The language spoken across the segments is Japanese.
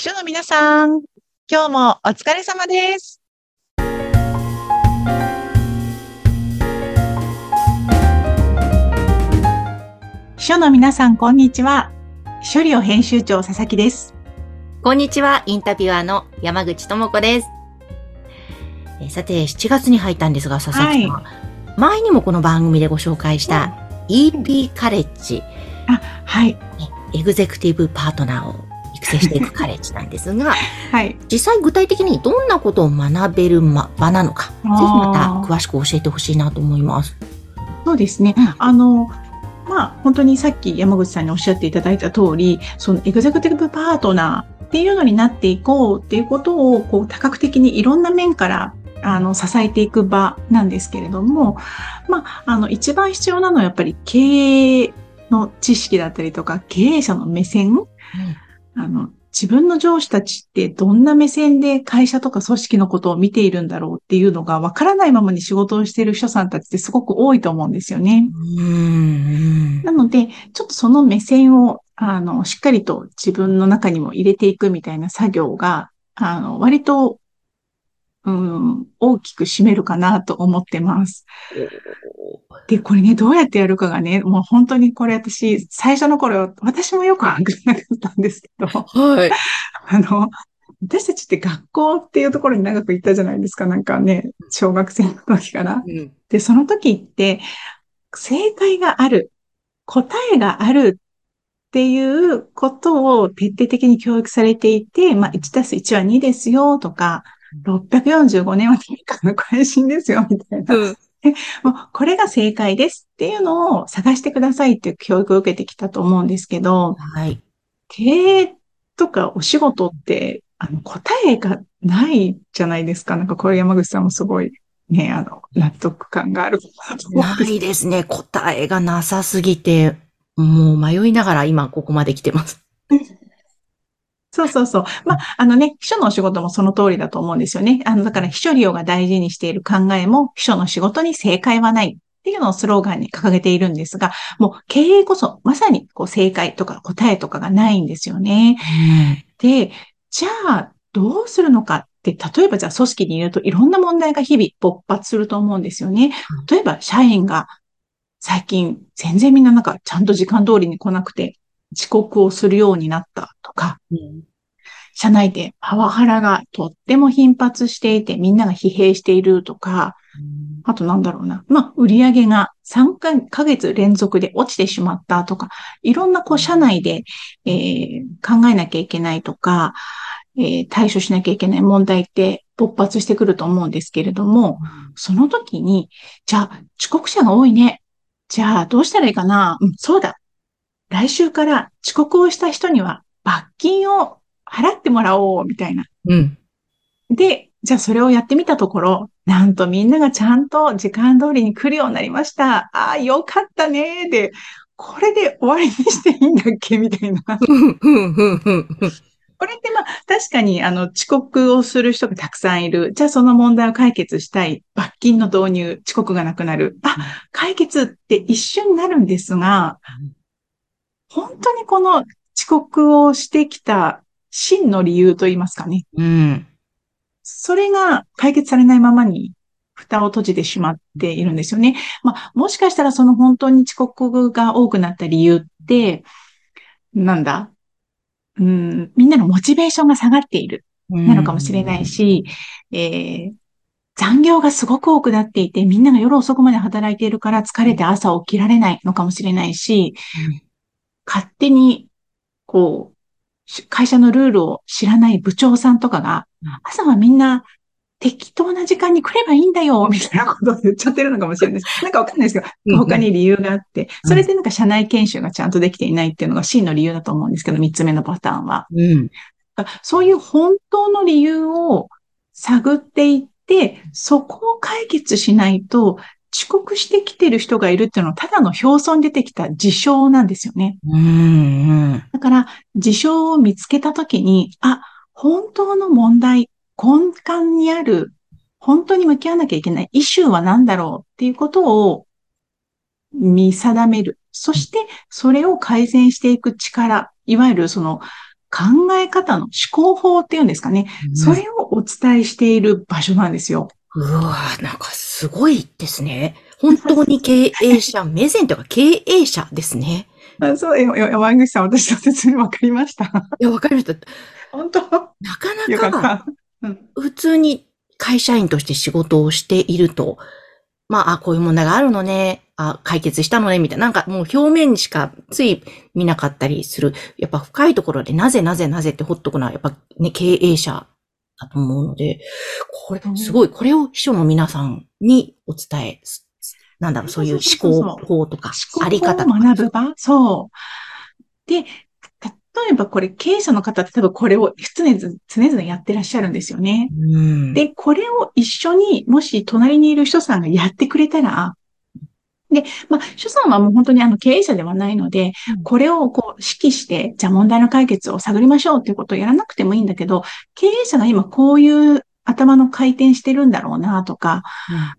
秘書の皆さん、今日もお疲れ様です。秘書の皆さん、こんにちは。秘書寮編集長、佐々木です。こんにちは、インタビュアーの山口智子です。えーさて、7月に入ったんですが、佐々木さん、前にもこの番組でご紹介した EP カレッジ、はい。エグゼクティブパートナーを育成していくカレッジなんですが、はい。実際具体的にどんなことを学べるま場なのか、ぜひまた詳しく教えてほしいなと思います。そうですね。うんあの、まあ、本当にさっき山口さんにおっしゃっていただいた通り、そのエグゼクティブパートナーっていうのになっていこうっていうことを、こう、多角的にいろんな面から、あの、支えていく場なんですけれども、まあ、あの、一番必要なのはやっぱり経営の知識だったりとか、経営者の目線、あの、自分の上司たちってどんな目線で会社とか組織のことを見ているんだろうっていうのがわからないままに仕事をしている人さんたちってすごく多いと思うんですよね。なので、ちょっとその目線を、あの、しっかりと自分の中にも入れていくみたいな作業が、あの、割と、うん、大きく占めるかなと思ってます。で、これね、どうやってやるかがね、もう本当にこれ私、最初の頃、私もよくわからなかったんですけど、はい。あの、私たちって学校っていうところに長く行ったじゃないですか、なんかね、小学生の時から。うんで、その時って、正解がある、答えがあるっていうことを徹底的に教育されていて、まあ、1たす1は2ですよとか、645年は何かの関心ですよみたいな。もうこれが正解ですっていうのを探してくださいっていう教育を受けてきたと思うんですけど、はい。経営とかお仕事って、あの、答えがないじゃないですか。なんかこれ山口さんもすごいね、あの、納得感があるないですね。答えがなさすぎて、もう迷いながら今ここまで来てます。そうそうそう。まあ、あのね、秘書のお仕事もその通りだと思うんですよね。あの、だから秘書利用が大事にしている考えも、秘書の仕事に正解はないっていうのをスローガンに掲げているんですが、もう経営こそまさにこう正解とか答えとかがないんですよね。で、じゃあ、どうするのかって、例えばじゃあ組織にいるといろんな問題が日々勃発すると思うんですよね。例えば社員が最近全然みんななんかちゃんと時間通りに来なくて遅刻をするようになったとか、うん社内でパワハラがとっても頻発していてみんなが疲弊しているとか、あとなんだろうな。まあ、売り上げが3ヶ月連続で落ちてしまったとか、いろんなこう社内で、えー考えなきゃいけないとか、えー対処しなきゃいけない問題って勃発してくると思うんですけれども、その時に、じゃあ遅刻者が多いね。じゃあどうしたらいいかな。うん、そうだ。来週から遅刻をした人には罰金を払ってもらおう、みたいな。うん。で、じゃあそれをやってみたところ、なんとみんながちゃんと時間通りに来るようになりました。ああ、よかったね。で、これで終わりにしていいんだっけ？みたいな。これってまあ確かにあの遅刻をする人がたくさんいる。じゃあその問題を解決したい。罰金の導入、遅刻がなくなる。あ、解決って一瞬になるんですが、本当にこの遅刻をしてきた真の理由といいますかね。うん。それが解決されないままに蓋を閉じてしまっているんですよね。まあ、もしかしたらその本当に遅刻が多くなった理由って、なんだ？うん、みんなのモチベーションが下がっているなのかもしれないし、えー残業がすごく多くなっていて、みんなが夜遅くまで働いているから疲れて朝起きられないのかもしれないし、勝手に、こう、し会社のルールを知らない部長さんとかがうん、朝はみんな適当な時間に来ればいいんだよ、みたいなことを言っちゃってるのかもしれないです。なんかわかんないですけど、他に理由があって、それでなんか社内研修がちゃんとできていないっていうのが真の理由だと思うんですけど、三つ目のパターンは。うん。そういう本当の理由を探っていって、そこを解決しないと、遅刻してきてる人がいるっていうのは、ただの表層に出てきた事象なんですよね。うん。うん。だから、事象を見つけたときに、あ、本当の問題、根幹にある、本当に向き合わなきゃいけないイシューは何だろうっていうことを見定める。そして、それを改善していく力、いわゆるその、考え方の思考法っていうんですかね。それをお伝えしている場所なんですよ。うわなんかすごいですね。本当に経営者、目線というか経営者ですね。あそう、山口さん、私の説明分かりました。いや、分かりました。本当？なかなか、普通に会社員として仕事をしていると、まあ、あ、こういう問題があるのね、あ、解決したのね、みたいな。なんかもう表面しかつい見なかったりする。やっぱ深いところでなぜなぜなぜってほっとくのは、やっぱね、経営者だと思うので、これ、すごい、これを秘書の皆さんにお伝え、なんだろう、そういう思考法とか、あり方とか。学ぶ場？そう。で、例えばこれ、経営者の方って多分これを常々、常々やってらっしゃるんですよね。で、これを一緒に、もし隣にいる人さんがやってくれたら、で、まあ、主さんはもう本当にあの経営者ではないので、これをこう指揮して、じゃあ問題の解決を探りましょうっていうことをやらなくてもいいんだけど、経営者が今こういう頭の回転してるんだろうなとか、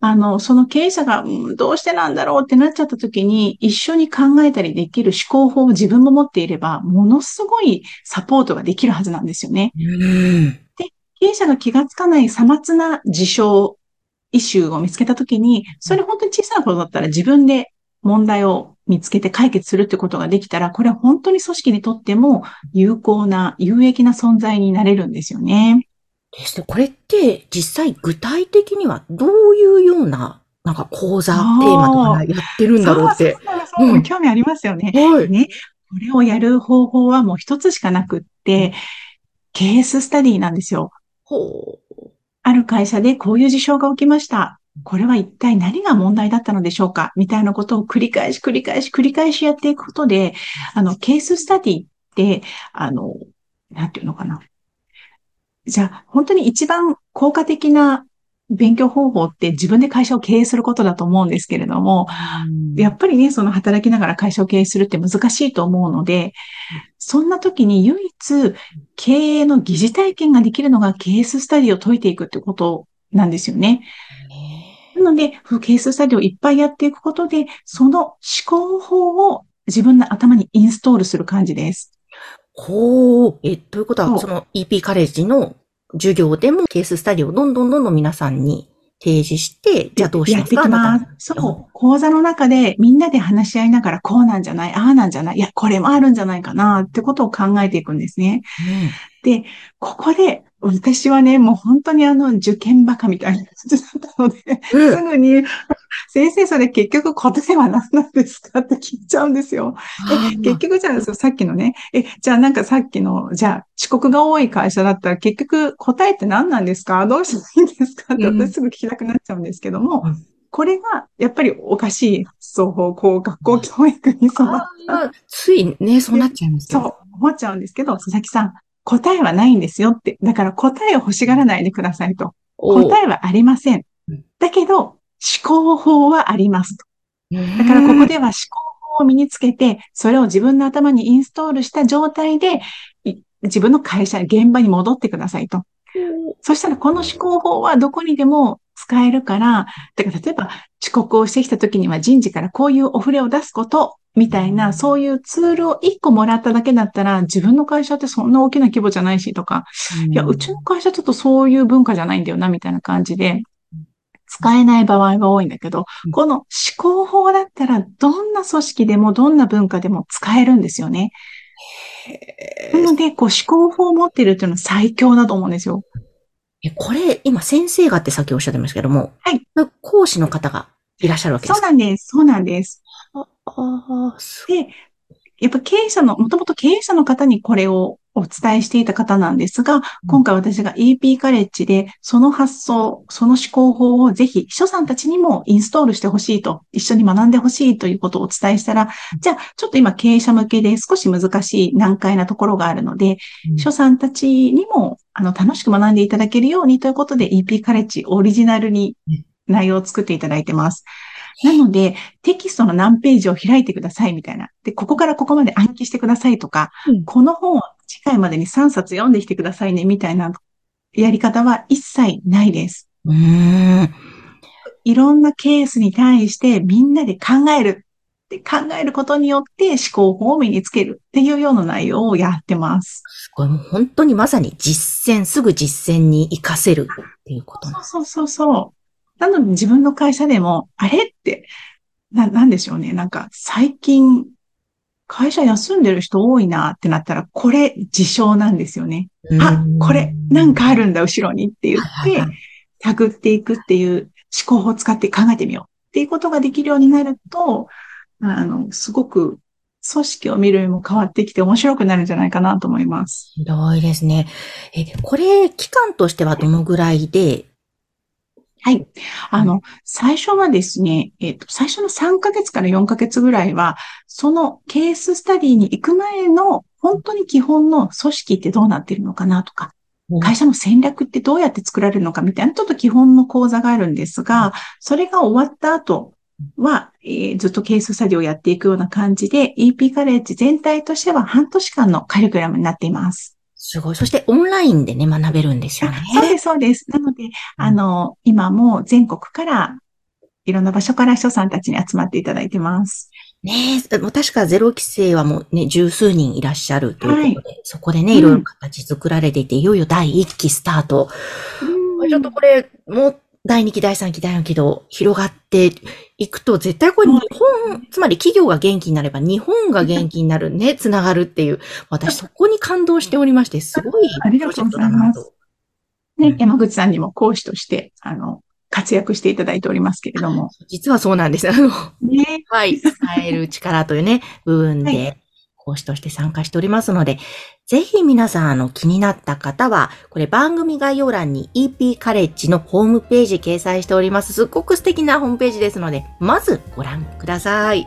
うん、あの、その経営者が、うん、どうしてなんだろうってなっちゃった時に、一緒に考えたりできる思考法を自分も持っていれば、ものすごいサポートができるはずなんですよね。うん、で、経営者が気がつかないさまつな事象イシューを見つけたときに、それ本当に小さなことだったら自分で問題を見つけて解決するってことができたら、これは本当に組織にとっても有効な、有益な存在になれるんですよね。ですね。これって実際具体的にはどういうような、なんか講座、テーマとかやってるんだろうって。そうそう興味ありますよね。はい。ね。これをやる方法はもう一つしかなくって、ケーススタディなんですよ。ほう。ある会社でこういう事象が起きました。これは一体何が問題だったのでしょうか？みたいなことを繰り返し繰り返し繰り返しやっていくことで、あの、ケーススタディって、あの、なんていうのかな。じゃあ、本当に一番効果的な勉強方法って自分で会社を経営することだと思うんですけれども、やっぱりね、その働きながら会社を経営するって難しいと思うので、そんな時に唯一経営の疑似体験ができるのがケーススタディを解いていくってことなんですよね。なので、ケーススタディをいっぱいやっていくことで、その思考法を自分の頭にインストールする感じです。ほう。え、ということは、その EP カレッジの授業でもケーススタディをどんどんどんどん皆さんに提示して、じゃあどうしますか？やってきます。そう。講座の中でみんなで話し合いながらこうなんじゃない、ああなんじゃない、いや、これもあるんじゃないかなってことを考えていくんですね。うん、で、ここで私はね、もう本当にあの受験バカみたいな感じだったので、うん、すぐに、先生それ結局答えは何なんですか？って聞いちゃうんですよ。え、結局じゃあさっきのね、え、じゃあなんかさっきの、じゃあ遅刻が多い会社だったら結局答えって何なんですか？どうしたらいいんですか？って私すぐ聞きたくなっちゃうんですけども、うん、これがやっぱりおかしい発想法、こう学校教育に染まった。ついね、そうなっちゃいますよ。そう、思っちゃうんですけど、佐々木さん、答えはないんですよって。だから答えを欲しがらないでくださいと。答えはありません。だけど、思考法はありますと。だからここでは思考法を身につけて、それを自分の頭にインストールした状態で、自分の会社、現場に戻ってくださいと。そしたらこの思考法はどこにでも使えるから、だから例えば遅刻をしてきた時には人事からこういうお触れを出すことみたいな、そういうツールを一個もらっただけだったら、自分の会社ってそんな大きな規模じゃないしとか、いや、うちの会社ちょっとそういう文化じゃないんだよな、みたいな感じで、使えない場合が多いんだけど、この思考法だったら、どんな組織でも、どんな文化でも使えるんですよね。なので、こう思考法を持っているっていうのは最強だと思うんですよ。え、これ、今先生がってさっきおっしゃってましたけども、はい。講師の方がいらっしゃるわけですか？そうなんです。そうなんです。で、やっぱ経営者の、もともと経営者の方にこれをお伝えしていた方なんですが、今回私が EP カレッジでその発想、その思考法をぜひ秘書さんたちにもインストールしてほしいと、一緒に学んでほしいということをお伝えしたら、じゃあちょっと今経営者向けで少し難しい難解なところがあるので、秘書さんたちにもあの楽しく学んでいただけるようにということで EP カレッジオリジナルに内容を作っていただいてます。なので、テキストの何ページを開いてくださいみたいな。で、ここからここまで暗記してくださいとか、うん、この本を次回までに3冊読んできてくださいねみたいなやり方は一切ないです。うんいろんなケースに対してみんなで考えるって考えることによって思考法を身につけるっていうような内容をやってます。すごい、もう本当にまさに実践、すぐ実践に活かせるっていうことそうそうそうそう。なので自分の会社でも、あれって、な、なんでしょうね。なんか最近、会社休んでる人多いなってなったら、これ事象なんですよね。あ、これなんかあるんだ、後ろにって言って探っていくっていう思考法を使って考えてみようっていうことができるようになると、あの、すごく組織を見る目も変わってきて面白くなるんじゃないかなと思います。広いですね。え、これ、期間としてはどのぐらいで、はい。あの、最初はですね、えっ、と、最初の3ヶ月から4ヶ月ぐらいは、そのケーススタディに行く前の本当に基本の組織ってどうなっているのかなとか、会社の戦略ってどうやって作られるのかみたいなちょっと基本の講座があるんですが、それが終わった後は、えーずっとケーススタディをやっていくような感じで、EP カレッジ全体としては半年間のカリキュラムになっています。すごい。そしてオンラインでね、学べるんですよね。そうです、そうです。なので、あの、今も全国から、いろんな場所から秘書さんたちに集まっていただいてます。ねえ、もう確かゼロ規制はもうね、十数人いらっしゃるということで、そこでね、いろいろ形作られていて、いよいよ第一期スタート。ちょっとこれ、もう第2期、第3期、第4期と広がっていくと、絶対これ日本、つまり企業が元気になれば日本が元気になるね、つながるっていう、私そこに感動しておりまして、すごいありがとうございます。ね、山口さんにも講師として、あの、活躍していただいておりますけれども。実はそうなんです。あの、ね、はい。伝える力というね、部分はで、講師として参加しておりますので、ぜひ皆さん、あの、気になった方は、これ番組概要欄に EP カレッジのホームページ掲載しております。すっごく素敵なホームページですので、まずご覧ください。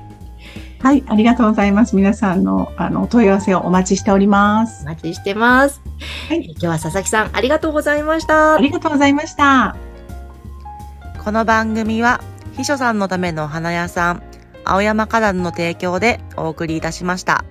はい、ありがとうございます。皆さんの、あの、お問い合わせをお待ちしておりますお。待ちしてます。はい今日は佐々木さん、ありがとうございましたあ。りがとうございました。この番組は秘書さんのための花屋さん青山花壇の提供でお送りいたしました。